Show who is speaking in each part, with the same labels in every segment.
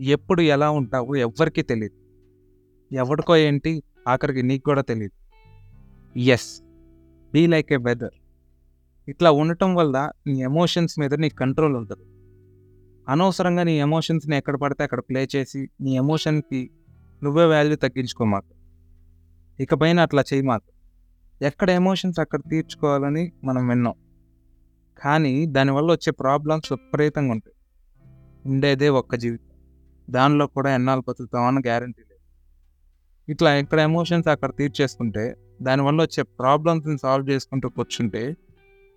Speaker 1: ఎప్పుడు ఎలా ఉంటావో ఎవ్వరికీ తెలియదు ఎవరికో ఏంటి ఆఖరికి నీకు కూడా తెలియదు S B like a weather ఇట్లా ఉండటం వల్ల నీ ఎమోషన్స్ మీద నీ కంట్రోల్ ఉంటుంది అనవసరంగా నీ ఎమోషన్స్ని ఎక్కడ పడితే అక్కడ ప్లే చేసి నీ ఎమోషన్కి నువ్వే వాల్యూ తగ్గించుకోమాకు. ఇకపైన అట్లా చేయమాకు. ఎక్కడ ఎమోషన్స్ అక్కడ తీర్చుకోవాలని మనం విన్నాం. కానీ దానివల్ల వచ్చే ప్రాబ్లమ్స్ విపరీతంగా ఉంటాయి. ఉండేదే ఒక్క జీవితం. దానిలో కూడా ఎన్నాళ్ళు బతుకుతామని గ్యారంటీ లేదు. ఇట్లా ఇక్కడ ఎమోషన్స్ అక్కడ తీర్చేసుకుంటే దానివల్ల వచ్చే ప్రాబ్లమ్స్ని సాల్వ్ చేసుకుంటూ కూర్చుంటే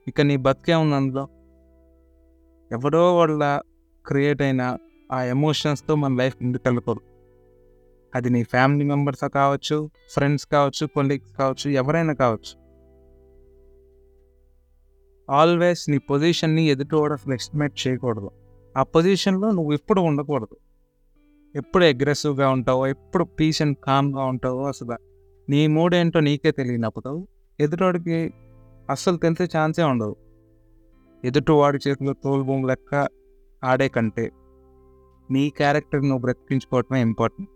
Speaker 1: ఇక నీ బతికే ఉంది అందులో ఎవరో వాళ్ళ క్రియేట్ అయిన ఆ ఎమోషన్స్తో మన లైఫ్ ముందుకు వెళ్ళకూడదు. అది నీ ఫ్యామిలీ మెంబర్స్ కావచ్చు ఫ్రెండ్స్ కావచ్చు కొలీగ్స్ కావచ్చు ఎవరైనా కావచ్చు. ఆల్వేస్ నీ పొజిషన్ని ఎదుటి అసలు ఎస్టిమేట్ చేయకూడదు. ఆ పొజిషన్లో నువ్వు ఎప్పుడు ఉండకూడదు. ఎప్పుడు అగ్రెసివ్గా ఉంటావో ఎప్పుడు పీస్ అండ్ కామ్గా ఉంటావో అసలు నీ మూడ్ ఏంటో నీకే తెలియనప్పుడు ఎదుటోడికి అస్సలు తెలిసే ఛాన్సే ఉండదు. ఎదుటి వాడి చేతిలో తోలు లెక్క ఆడే కంటే నీ క్యారెక్టర్ నువ్వు బ్రతికించుకోవటమే ఇంపార్టెంట్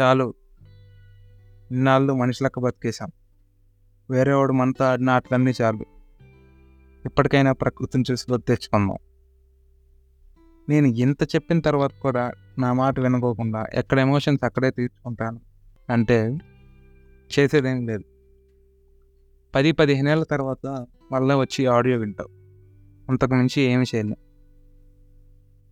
Speaker 1: చాలు. ఇన్నాళ్ళు మనిషి లెక్క బతికేశాం. వేరేవాడు మనతో ఆడిన ఆటలన్నీ చాలు. ఇప్పటికైనా ప్రకృతిని చూసి తెచ్చుకుందాం నేను ఇంత చెప్పిన తర్వాత కూడా నా మాట వినుకోకుండా ఎక్కడ ఎమోషన్స్ అక్కడే తీసుకుంటాను అంటే చేసేదేం లేదు. పది పదిహేను ఏళ్ళ తర్వాత మళ్ళీ వచ్చి ఆడియో వింటావు. అంతకు మించి ఏమి చేయలేదు